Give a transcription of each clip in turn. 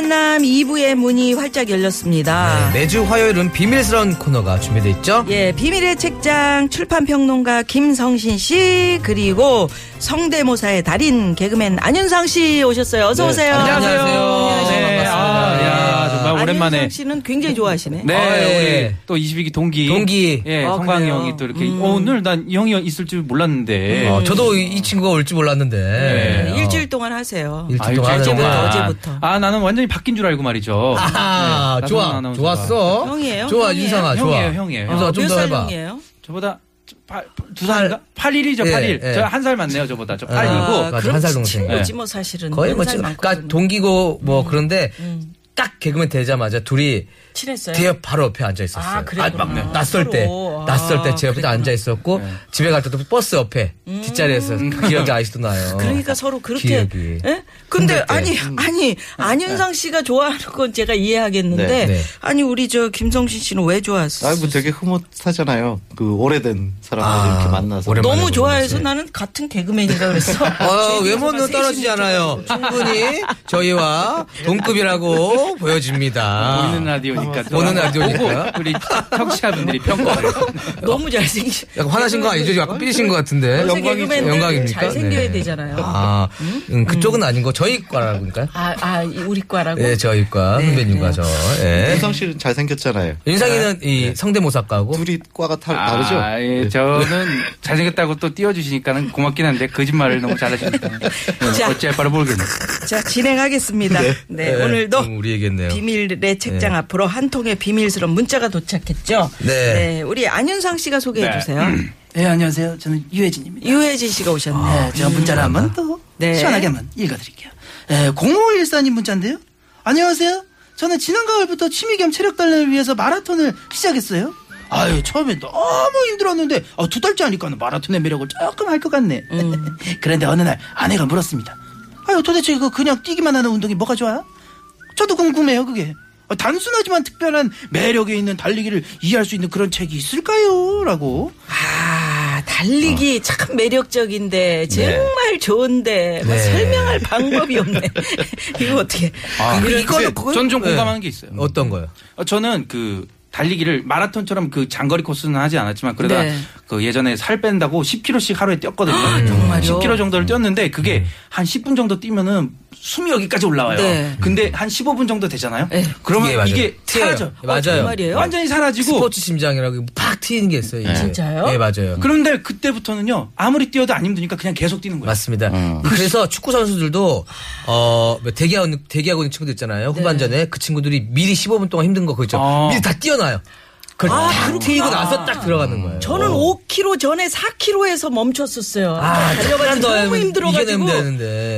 만남 2부의 문이 활짝 열렸습니다. 매주 화요일은 비밀스러운 코너가 준비되어 있죠? 예, 비밀의 책장 출판평론가 김성신 씨 그리고 성대모사의 달인 개그맨 안윤상 씨 오셨어요. 어서 오세요. 안녕하세요. 네, 반갑습니다. 아, 야, 정말 오랜만에. 씨는 굉장히 좋아하시네. 네, 아, 예. 우리 또 22기 동기. 동기. 예, 아, 성광이 그래요? 형이 또 이렇게. 음. 어, 오늘 난이 형이 있을 줄 몰랐는데. 어, 저도 이, 이 친구가 올 줄 몰랐는데. 네, 네, 일주일 동안 하세요. 일주일 아, 동안 일주일 하는데. 동안. 어제부터. 아, 나는 완전히 바뀐 줄 알고 말이죠. 아하, 네, 좋아. 좋았어. 형이에요? 좋아? 윤상아, 좋아. 형이에요, 형이에요. 윤상아, 어, 좀몇더살 해봐. 형이에요? 저보다 팔- 두 살인가? 8일이죠, 예, 8일. 예. 저한 살 많네요, 저보다. 저 8일이고. 아, 맞아, 한살 동생. 친구지 네. 뭐 사실은. 거의 뭐, 지금. 그러니까 동기고 뭐 그런데 딱 개그맨 되자마자 둘이 친했어요. 뒤에 바로 옆에 앉아 있었어요. 아, 그랬구나. 막 낯설 때, 서로. 낯설 때 아, 제 옆에 앉아 있었고 집에 갈 때도 버스 옆에 뒷자리에서 그 기억이 아직도 나요. 그러니까 서로 그렇게. 기억이. 예? 근데 힘들 때. 아니 아니 안윤상 씨가 좋아하는 건 제가 이해하겠는데 네. 네. 아니 우리 저 김성신 씨는 왜 좋아했어요? 아, 뭐 되게 흐뭇하잖아요. 그 오래된 사람들 이렇게 만나서. 너무 좋아해서. 나는 같은 개그맨인가 그랬어. 어, 외모는 떨어지지 않아요. 충분히 저희와 동급이라고 보여집니다. 보이는 라디오 니까. 또 보는 라디오니까. 우리 청취자분들이 평가를. 너무 잘생기. 약간 화나신 거 아니죠? 약간 삐리신 것 같은데. 요새 개그맨들 영광입니까? 잘생겨야 네. 되잖아요. 아, 음, 그쪽은 아닌 거 저희 과라니까요. 아, 아, 이 우리 과라고? 네, 저희 과 네, 선배님과 네. 저. 예. 윤성 씨는 잘생겼잖아요. 윤상이는 이 성대모사과고. 둘이 과가 다, 다르죠? 아, 예, 저는 잘생겼다고 또 띄워주시니까는 고맙긴 한데 거짓말을 너무 잘하시니까. 네, 자. 어찌할 바를 모르겠네. 자, 진행하겠습니다. 네, 오늘도 음, 우리 얘기했네요. 비밀의 책장 네. 앞으로 한 통의 비밀스러운 문자가 도착했죠. 네. 우리 안윤상 씨가 소개해 네. 주세요. 네, 안녕하세요. 저는 유혜진입니다. 유혜진 씨가 오셨네. 네, 제가 문자를 한번 또 네. 시원하게 한번 읽어드릴게요. 네, 0514님 문자인데요. 안녕하세요. 저는 지난 가을부터 취미 겸 체력 단련을 위해서 마라톤을 시작했어요. 아유, 처음에 너무 힘들었는데 아, 두 달째 하니까 마라톤의 매력을 조금 알 것 같네. 그런데 어느 날 아내가 물었습니다. 아유, 도대체 그 그냥 뛰기만 하는 운동이 뭐가 좋아? 저도 궁금해요, 그게. 아, 단순하지만 특별한 매력에 있는 달리기를 이해할 수 있는 그런 책이 있을까요? 라고. 아, 달리기 참 매력적인데 정말 좋은데 뭐 네. 설명할 방법이 없네. 이거 어떻게? 아, 그, 이거는 그거- 전좀 네. 공감하는 게 있어요. 어떤 거요? 어, 저는 그 달리기를 마라톤처럼 그 장거리 코스는 하지 않았지만 그러다 네. 그 예전에 살 뺀다고 10km씩 하루에 뛰었거든요. 정말요? 10km 정도를 뛰었는데 그게 한 10분 정도 뛰면은 숨이 여기까지 올라와요. 네. 근데 한 15분 정도 되잖아요. 네. 그러면 이게 맞아요. 사라져. 맞아요. 정말이에요? 완전히 사라지고 스포츠 심장이라고 팍 튀는 게 있어요. 이제. 진짜요? 네, 맞아요. 그런데 그때부터는요 아무리 뛰어도 안 힘드니까 그냥 계속 뛰는 거예요. 맞습니다. 그래서 축구 선수들도 어뭐 대기하고 있는- 대기하고 있는 친구들 있잖아요. 후반전에 그 친구들이 미리 15분 동안 힘든 거 그거 있죠. 아. 미리 다 뛰어나요. 그걸 아, 딱. 튀고 나서 딱 들어가는 거예요. 저는 5km 전에 4km에서 멈췄었어요. 아, 더 너무 힘들어가지고.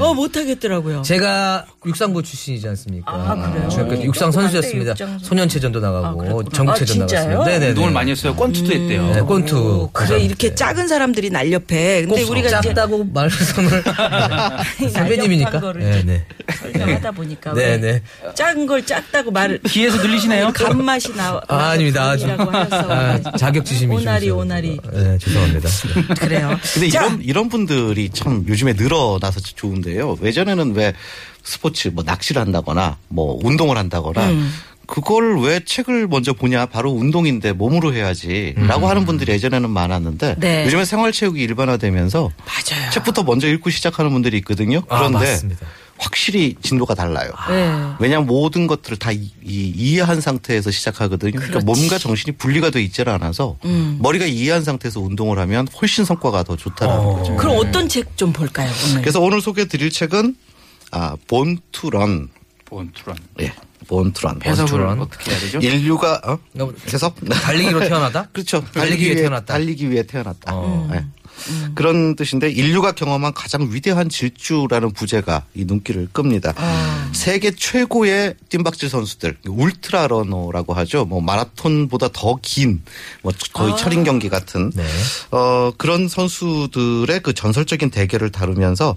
어 못하겠더라고요. 제가 육상부 출신이지 않습니까? 아, 그래요? 중학교 때 육상 선수였습니다. 육상. 소년체전도 아, 나가고 그랬구나. 전국체전 아, 진짜요? 나갔습니다. 네네. 운동을 많이 했어요. 권투도 했대요. 네, 꼰투. 오, 그래 고3 이렇게 때. 작은 사람들이 날렵해. 근데 꼭 우리가 작다고 말씀을 선배님이니까. 날렵한 거를 네, 네. 설명하다 보니까 네, 왜 네. 작은 걸 작다고 말을 귀에서 들리시네요. 간맛이 나와. 아, 아닙니다. 아, 하셔서 아, 자격지심이 좀 오나리. 오나리 네, 죄송합니다. 그래요. 근데 자, 이런, 이런 분들이 참 요즘에 늘어나서 좋은데요. 예전에는 왜 스포츠 뭐 낚시를 한다거나 뭐 운동을 한다거나 음. 그걸 왜 책을 먼저 보냐 바로 운동인데 몸으로 해야지 라고 하는 분들이 예전에는 많았는데 네. 요즘에 생활체육이 일반화되면서 맞아요. 책부터 먼저 읽고 시작하는 분들이 있거든요. 아, 그런데 맞습니다. 확실히 진도가 달라요. 네. 왜냐하면 모든 것들을 다 이, 이- 이 해한 상태에서 시작하거든요. 그러니까 몸과 정신이 분리가 돼 있지 않아서 머리가 이해한 상태에서 운동을 하면 훨씬 성과가 더 좋다는 거죠. 그럼 어떤 책 좀 볼까요? 오늘? 그래서 오늘 소개해드릴 책은 아, 본투런. 본투런. 예, 본투런. 해석을 본투런. 어떻게 해야 되죠? 인류가 어? 뭐, 해석? 달리기로 태어나다? 그렇죠. 달리기 위해 위해- 태어났다. 달리기 위해 태어났다. 어. 네. 그런 뜻인데 인류가 경험한 가장 위대한 질주라는 부제가 이 눈길을 끕니다. 세계 최고의 뜀박질 선수들 울트라 러너라고 하죠. 뭐 마라톤보다 더 긴 뭐 거의 철인 경기 같은 네. 어 그런 선수들의 그 전설적인 대결을 다루면서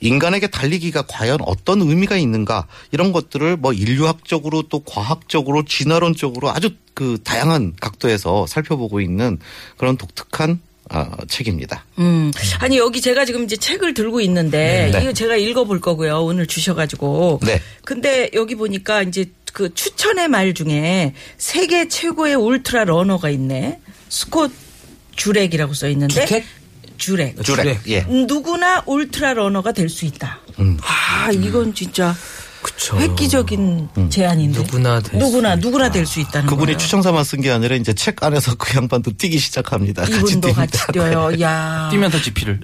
인간에게 달리기가 과연 어떤 의미가 있는가 이런 것들을 뭐 인류학적으로 또 과학적으로 진화론적으로 아주 그 다양한 각도에서 살펴보고 있는 그런 독특한 어, 책입니다. 음. 아니 여기 제가 지금 이제 책을 들고 있는데 네. 이거 제가 읽어볼 거고요. 오늘 주셔가지고. 네. 근데 여기 보니까 이제 그 추천의 말 중에 세계 최고의 울트라 러너가 있네. 스콧 주렉이라고 써 있는데. 주택? 주렉. 주렉. 예. 누구나 울트라 러너가 될 수 있다. 음. 아 이건 진짜 그쵸. 획기적인 제안인데. 누구나 될수 누구나 있다. 누구나 될 수 있다는 그분이 거예요. 추천사만 쓴게 아니라 이제 책 안에서 그 양반도 뛰기 시작합니다. 같이 이분도 뜁니다. 같이 뛰어요. 야. 뛰면서 지피를.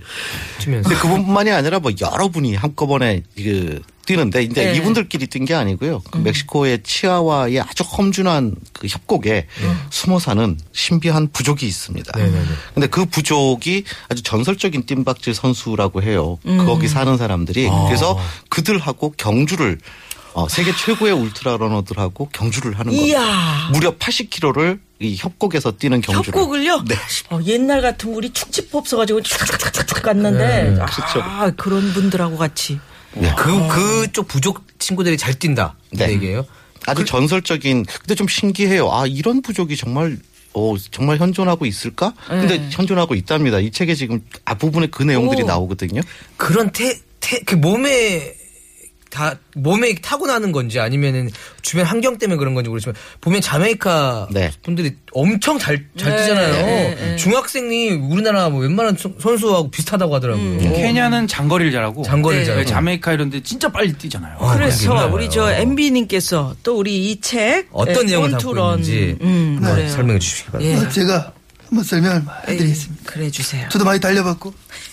치면서. 근데 그분만이 아니라 뭐 여러분이 한꺼번에 그 뛰는데 이제 네. 이분들끼리 뛴 게 아니고요. 그 멕시코의 치아와의 아주 험준한 그 협곡에 숨어 사는 신비한 부족이 있습니다. 네네네. 근데 그 부족이 아주 전설적인 뜀박질 선수라고 해요. 거기 사는 사람들이 그래서 그들하고 경주를 어, 세계 최고의 울트라 러너들하고 경주를 하는. 이야. 무려 80km를 이 협곡에서 뛰는 경주를. 협곡을요? 네. 어, 옛날 같으면 우리 축집 없어가지고 쫙쫙쫙쫙 갔는데 아 그런 분들하고 같이 네. 그, 그쪽 부족 친구들이 잘 뛴다. 그 네. 얘기예요. 아주 전설적인 근데 좀 신기해요. 아 이런 부족이 정말 어 정말 현존하고 있을까? 근데 네. 현존하고 있답니다. 이 책에 지금 앞부분에 그 내용들이 오. 나오거든요. 그런 태, 태, 그 몸에 다 몸에 타고 나는 건지 아니면은 주변 환경 때문에 그런 건지 모르지만 보면 자메이카 네. 분들이 엄청 잘, 잘 네, 뛰잖아요. 네, 네. 중학생이 우리나라 뭐 웬만한 선- 선수하고 비슷하다고 하더라고요. 케냐는 장거리를 잘하고. 장거리를 네, 잘하고. 자메이카 이런데 진짜 빨리 뛰잖아요. 아, 그래서 우리. 저 MB님께서 또 우리 이 책 어떤 내용을 담고 있는지 음. 설명해 주시기 바랍니다. 예. 어, 제가 한번 설명을 해드리겠습니다. 그래 주세요. 저도 많이 달려봤고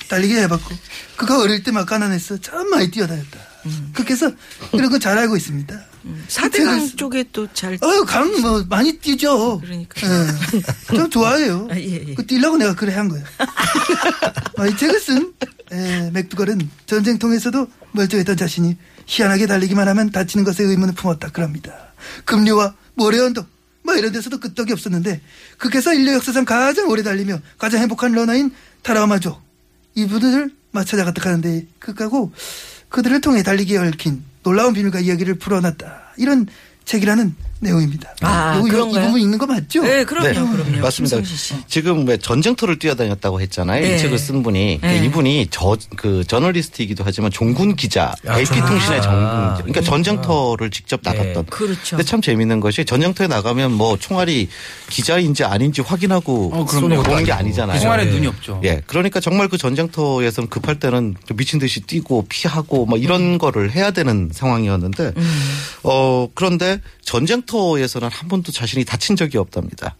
달리기 해봤고 그거 어릴 때 막 가난했어 참 많이 뛰어다녔다. 그렇게 해서 이런 거 잘 알고 있습니다. 사대강 쪽에 또 잘 어유 강뭐 많이 뛰죠. 그러니까요. 예. 좀 좋아해요. 아, 예, 예. 그 뛰려고 내가 그래 한 거예요. 어, 이 책을 쓴 에, 맥두걸은 전쟁통에서도 멀쩡했던 자신이 희한하게 달리기만 하면 다치는 것에 의문을 품었다 그럽니다. 급류와 모래 언덕 뭐 이런 데서도 끄떡이 없었는데 그께서 인류 역사상 가장 오래 달리며 가장 행복한 러너인 타라마족 이분을 막 찾아갔다 하는데 그까고 그들을 통해 달리기에 얽힌 놀라운 비밀과 이야기를 풀어놨다. 이런 책이라는 내용입니다. 아, 요- 요- 이 그런가요? 부분 읽는 거 맞죠? 네, 그럼요, 그럼요. 맞습니다. 지금 왜 전쟁터를 뛰어다녔다고 했잖아요. 네. 이 책을 쓴 분이 네. 이분이 저 그 저널리스트이기도 하지만 종군 기자, 아, AP 통신의 아. 전군 기자. 그러니까 전쟁터를 직접 네. 나갔던. 그렇죠. 근데 참 재밌는 것이 전쟁터에 나가면 뭐 총알이 기자인지 아닌지 확인하고 어, 그럼요. 보는 게 아니잖아요. 총알에 네. 눈이 없죠. 예, 그러니까 정말 그 전쟁터에서는 급할 때는 미친 듯이 뛰고 피하고 뭐 이런 거를 해야 되는 상황이었는데, 어, 그런데 전쟁터 에서는 한 번도 자신이 다친 적이 없답니다.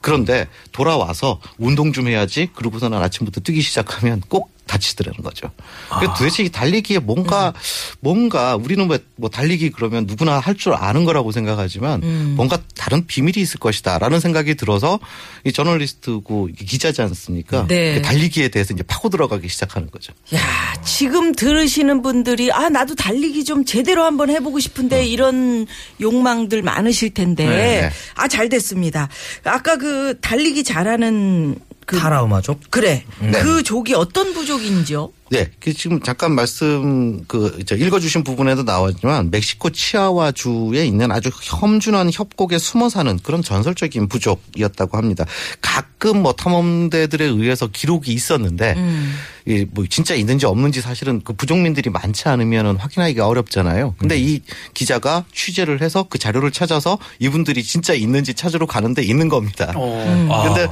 그런데 돌아와서 운동 좀 해야지 그러고서는 아침부터 뛰기 시작하면 꼭 다치더라는 거죠. 그러니까 도대체 이 달리기에 뭔가 뭔가 우리는 뭐, 뭐 달리기 그러면 누구나 할 줄 아는 거라고 생각하지만 뭔가 다른 비밀이 있을 것이다라는 생각이 들어서 이 저널리스트고 기자지 않습니까? 네. 그 달리기에 대해서 이제 파고 들어가기 시작하는 거죠. 야, 지금 들으시는 분들이 아 나도 달리기 좀 제대로 한번 해보고 싶은데 이런 욕망들 많으실 텐데 네. 아잘 됐습니다. 아까 그 달리기 잘하는 그 타라우마족. 그래 그 족이 어떤 부족인지요? 네, 그 지금 잠깐 말씀 그 읽어주신 부분에도 나왔지만 멕시코 치아와 주에 있는 아주 험준한 협곡에 숨어 사는 그런 전설적인 부족이었다고 합니다. 가끔 뭐 탐험대들에 의해서 기록이 있었는데 이뭐 진짜 있는지 없는지 사실은 그 부족민들이 많지 않으면 확인하기가 어렵잖아요. 근데 이 기자가 취재를 해서 그 자료를 찾아서 이분들이 진짜 있는지 찾으러 가는데 있는 겁니다. 어. 근데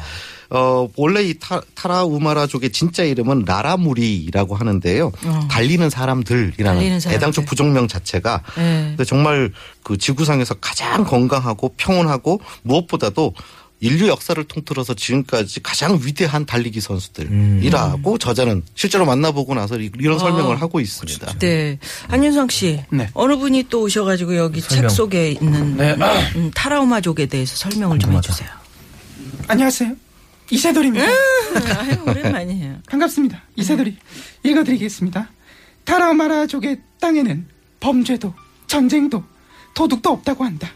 어 원래 이 타, 타라우마라족의 진짜 이름은 라라무리라고 하는데요. 달리는 사람들이라는 달리는 사람들. 애당초 부족명 자체가 네. 정말 그 지구상에서 가장 건강하고 평온하고 무엇보다도 인류 역사를 통틀어서 지금까지 가장 위대한 달리기 선수들이라고 저자는 실제로 만나보고 나서 이- 이런 설명을 하고 있습니다. 네. 안윤상 씨. 네. 어느 분이 또 오셔가지고 여기 설명. 책 속에 있는 네. 음, 타라우마족에 대해서 설명을 좀 해주세요. 안녕하세요. 이세돌입니다. 아유, 오랜만이에요. 반갑습니다. 이세돌이 읽어드리겠습니다. 타라마라 족의 땅에는 범죄도 전쟁도 도둑도 없다고 한다.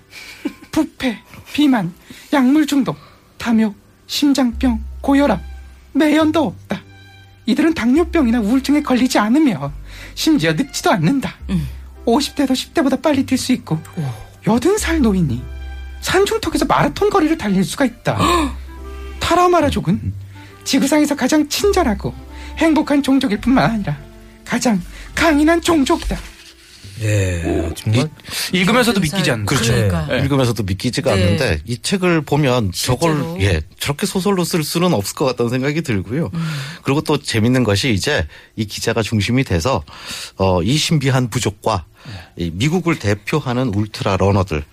부패, 비만, 약물 중독, 탐욕, 심장병, 고혈압, 매연도 없다. 이들은 당뇨병이나 우울증에 걸리지 않으며 심지어 늙지도 않는다. 50대도 10대보다 빨리 뛸 수 있고 80살 노인이 산중턱에서 마라톤 거리를 달릴 수가 있다. 타라마라족은 지구상에서 가장 친절하고 행복한 종족일 뿐만 아니라 가장 강인한 종족이다. 예, 정말 읽으면서도 믿기지 않는. 그렇죠. 그러니까. 네. 읽으면서도 믿기지가 네. 않는데 이 책을 보면 저걸 실제로. 예 저렇게 소설로 쓸 수는 없을 것 같다는 생각이 들고요. 그리고 또 재밌는 것이 이제 이 기자가 중심이 돼서 어, 이 신비한 부족과 이 미국을 대표하는 울트라 러너들.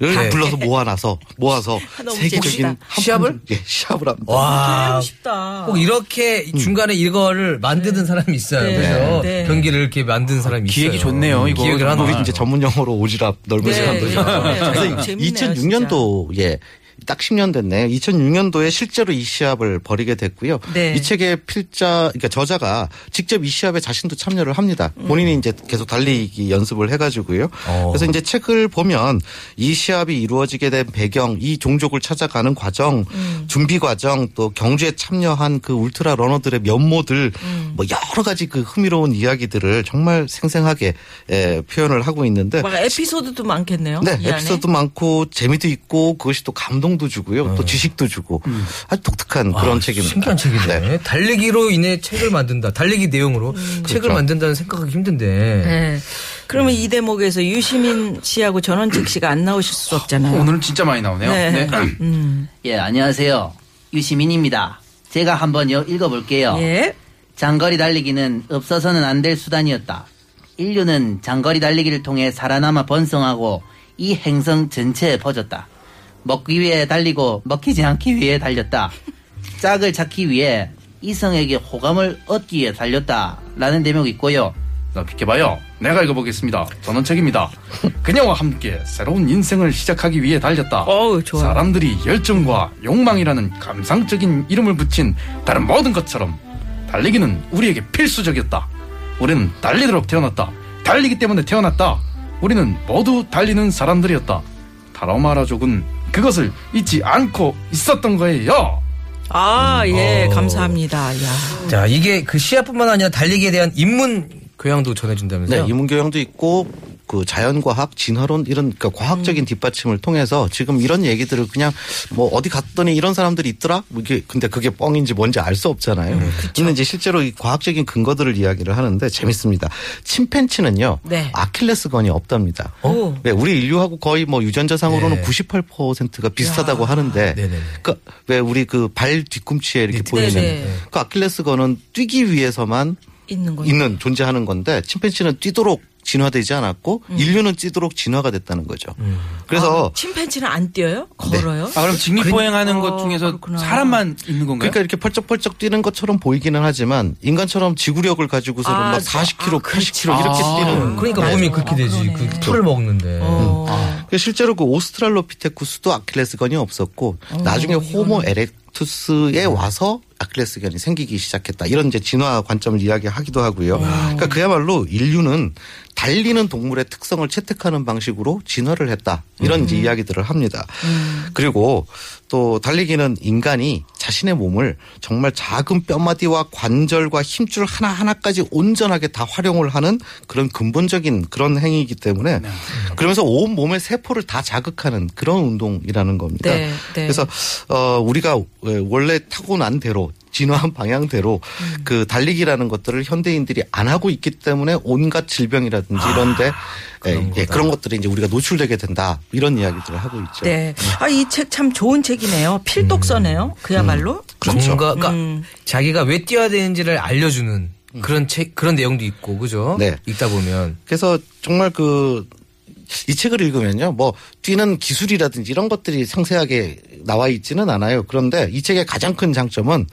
을 네. 불러서 모아놔서 모아서 너무 세계적인 시합을? 판- 예 시합을 합니다. 와. 하고 싶다. 꼭 이렇게 중간에 이거를 만드는 사람이 있어요. 네. 그래서 네. 경기를 이렇게 만드는 사람이 있어요. 기획이 좋네요, 이거. 기획을 하는 우리 아. 이제 전문 용어로 오지랖 넓은 네, 시간도 네, 네. 그래서 재밌네요, 2006년도에 딱 10년 됐네요. 2006년도에 실제로 이 시합을 벌이게 됐고요. 네. 이 책의 필자, 그러니까 저자가 직접 이 시합에 자신도 참여를 합니다. 본인이 이제 계속 달리기 연습을 해가지고요. 어. 그래서 이제 책을 보면 이 시합이 이루어지게 된 배경, 이 종족을 찾아가는 과정, 준비 과정, 또 경주에 참여한 그 울트라 러너들의 면모들, 뭐 여러 가지 그 흥미로운 이야기들을 정말 생생하게 예, 표현을 하고 있는데 막 에피소드도 많겠네요. 네, 이 안에. 에피소드 많고 재미도 있고 그것이 또 감동 도 주고요. 또 지식도 주고 아주 독특한 그런 아, 책입니다. 신기한 책이네. 네. 달리기로 인해 책을 만든다. 달리기 내용으로 책을 그렇죠. 만든다는 생각하기 힘든데. 네. 그러면 이 대목에서 유시민 씨하고 전원책 씨가 안 나오실 수 없잖아요. 오늘은 진짜 많이 나오네요. 네. 네. 음. 예, 안녕하세요. 유시민입니다. 제가 한번 요 읽어볼게요. 예. 장거리 달리기는 없어서는 안 될 수단이었다. 인류는 장거리 달리기를 통해 살아남아 번성하고 이 행성 전체에 퍼졌다. 먹기 위해 달리고 먹히지 않기 위해 달렸다. 짝을 찾기 위해 이성에게 호감을 얻기 위해 달렸다. 라는 대목이 있고요. 자, 비켜봐요. 내가 읽어보겠습니다. 저는 책입니다. 그녀와 함께 새로운 인생을 시작하기 위해 달렸다. 어우. 사람들이 열정과 욕망이라는 감상적인 이름을 붙인 다른 모든 것처럼 달리기는 우리에게 필수적이었다. 우리는 달리도록 태어났다. 달리기 때문에 태어났다. 우리는 모두 달리는 사람들이었다. 타라마라족은 그것을 잊지 않고 있었던 거예요. 아, 예. 어. 감사합니다. 야. 자, 이게 그 시합뿐만 아니라 달리기에 대한 입문 교양도 전해준다면서요? 네, 이문교양도 있고 그 자연과학, 진화론 이런 그러니까 과학적인 뒷받침을 통해서 지금 이런 얘기들을 그냥 뭐 어디 갔더니 이런 사람들이 있더라. 뭐 이게 근데 그게 뻥인지 뭔지 알 수 없잖아요. 근데 이제 실제로 이 과학적인 근거들을 이야기를 하는데 재밌습니다. 침팬치는요. 네. 아킬레스건이 없답니다. 오. 네, 우리 인류하고 거의 뭐 유전자상으로는 네. 98%가 비슷하다고 하는데 네네네. 그왜 우리 그 발 뒤꿈치에 이렇게 보이는 네네. 그 아킬레스건은 뛰기 위해서만 있는. 있는 존재하는 건데 침팬지는 뛰도록 진화되지 않았고 인류는 뛰도록 진화가 됐다는 거죠. 그래서 아, 침팬지는 안 뛰어요? 걸어요? 아, 그럼 직립보행하는 그- 것 어, 중에서 그렇구나. 사람만 있는 건가요? 그러니까 이렇게 펄쩍펄쩍 뛰는 것처럼 보이기는 하지만 인간처럼 지구력을 가지고서는 아, 막 40km, 아, 그렇죠. 80km 이렇게 아, 뛰는. 그러니까 네. 몸이 그렇게 되지. 그러네. 그 풀을 먹는데. 어. 그러니까 실제로 그 오스트랄로피테쿠스도 아킬레스건이 없었고 나중에 호모 에렉투스에 와서 아킬레스건이 생기기 시작했다. 이런 이제 진화 관점을 이야기하기도 하고요. 그러니까 그야말로 인류는 달리는 동물의 특성을 채택하는 방식으로 진화를 했다. 이런 이제 이야기들을 합니다. 그리고 또 달리기는 인간이 자신의 몸을 정말 작은 뼈마디와 관절과 힘줄 하나하나까지 온전하게 다 활용을 하는 그런 근본적인 그런 행위이기 때문에 그러면서 온 몸의 세 포를 다 자극하는 그런 운동이라는 겁니다. 네, 네. 그래서 어 우리가 원래 타고난 대로 진화한 방향대로 그 달리기라는 것들을 현대인들이 안 하고 있기 때문에 온갖 질병이라든지 이런데 예, 예, 그런 것들이 이제 우리가 노출되게 된다 이런 이야기들을 하고 있죠. 네. 아, 이 책 참 좋은 책이네요. 필독서네요. 그야말로. 그렇죠. 뭔가 그러니까 음. 자기가 왜 뛰어야 되는지를 알려주는 그런 책 그런 내용도 있고 그죠? 네. 읽다 보면 그래서 정말 그 이 책을 읽으면요, 뭐 뛰는 기술이라든지 이런 것들이 상세하게 나와 있지는 않아요. 그런데 이 책의 가장 큰 장점은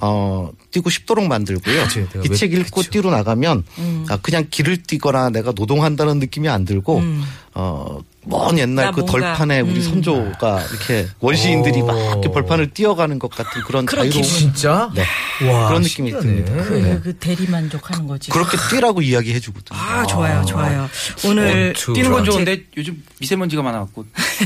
어 뛰고 싶도록 만들고요. 이 왜- 책 읽고 그쵸. 뛰러 나가면 음. 아, 그냥 길을 뛰거나 내가 노동한다는 느낌이 안 들고 어. 먼 옛날 나그 덜판에 우리 음. 선조가 이렇게 원시인들이 막 오. 이렇게 벌판을 뛰어가는 것 같은 그런 자유로운 진짜 네. 와, 그런 느낌이 신기하네. 듭니다. 그, 네. 그 대리만족하는 거지. 그렇게 뛰라고 이야기해 주거든요. 아, 좋아요, 좋아요. 오늘 원투. 뛰는 건. 좋은데 요즘 미세먼지가 많아갖고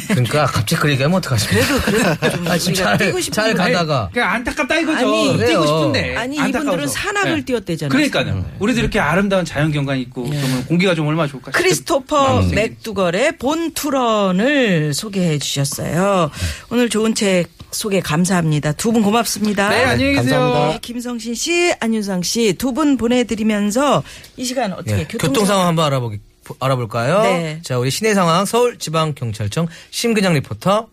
그러니까 갑자기 그 얘기하면 어떡하십니까? 그래도 그래도 좀 아, 지금 잘, 뛰고 싶은 잘 거- 가다가 그냥 안타깝다 이거죠. 아니, 그래요. 뛰고 싶은데 아니 안타까워서. 이분들은 산악을 네. 뛰었대잖아요. 그러니까요. 우리도 이렇게 아름다운 자연 경관 있고 그러면 공기가 좀 얼마나 좋을까. 크리스토퍼 싶은 맥두걸의 Born to Run을 소개해 주셨어요. 오늘 좋은 책 소개 감사합니다. 두 분 고맙습니다. 네, 안녕히 계세요. 감사합니다. 네, 김성신 씨, 안윤상 씨 두 분 보내드리면서 이 시간 어떻게 예, 교통, 교통 상황 한번 알아보기 알아볼까요? 네. 자, 우리 시내 상황 서울지방경찰청 심근양 리포터.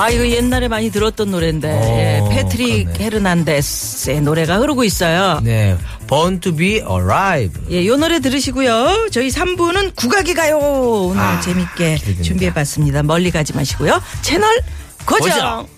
아 이거 옛날에 많이 들었던 노래인데 예, 어, 패트릭 그러네. 헤르난데스의 노래가 흐르고 있어요. 네, Born to be Alive. 예, 요 노래 들으시고요. 저희 3부는 국악이 가요. 오늘 아, 재밌게 기대됩니다. 준비해봤습니다. 멀리 가지 마시고요. 채널 고정. 고정.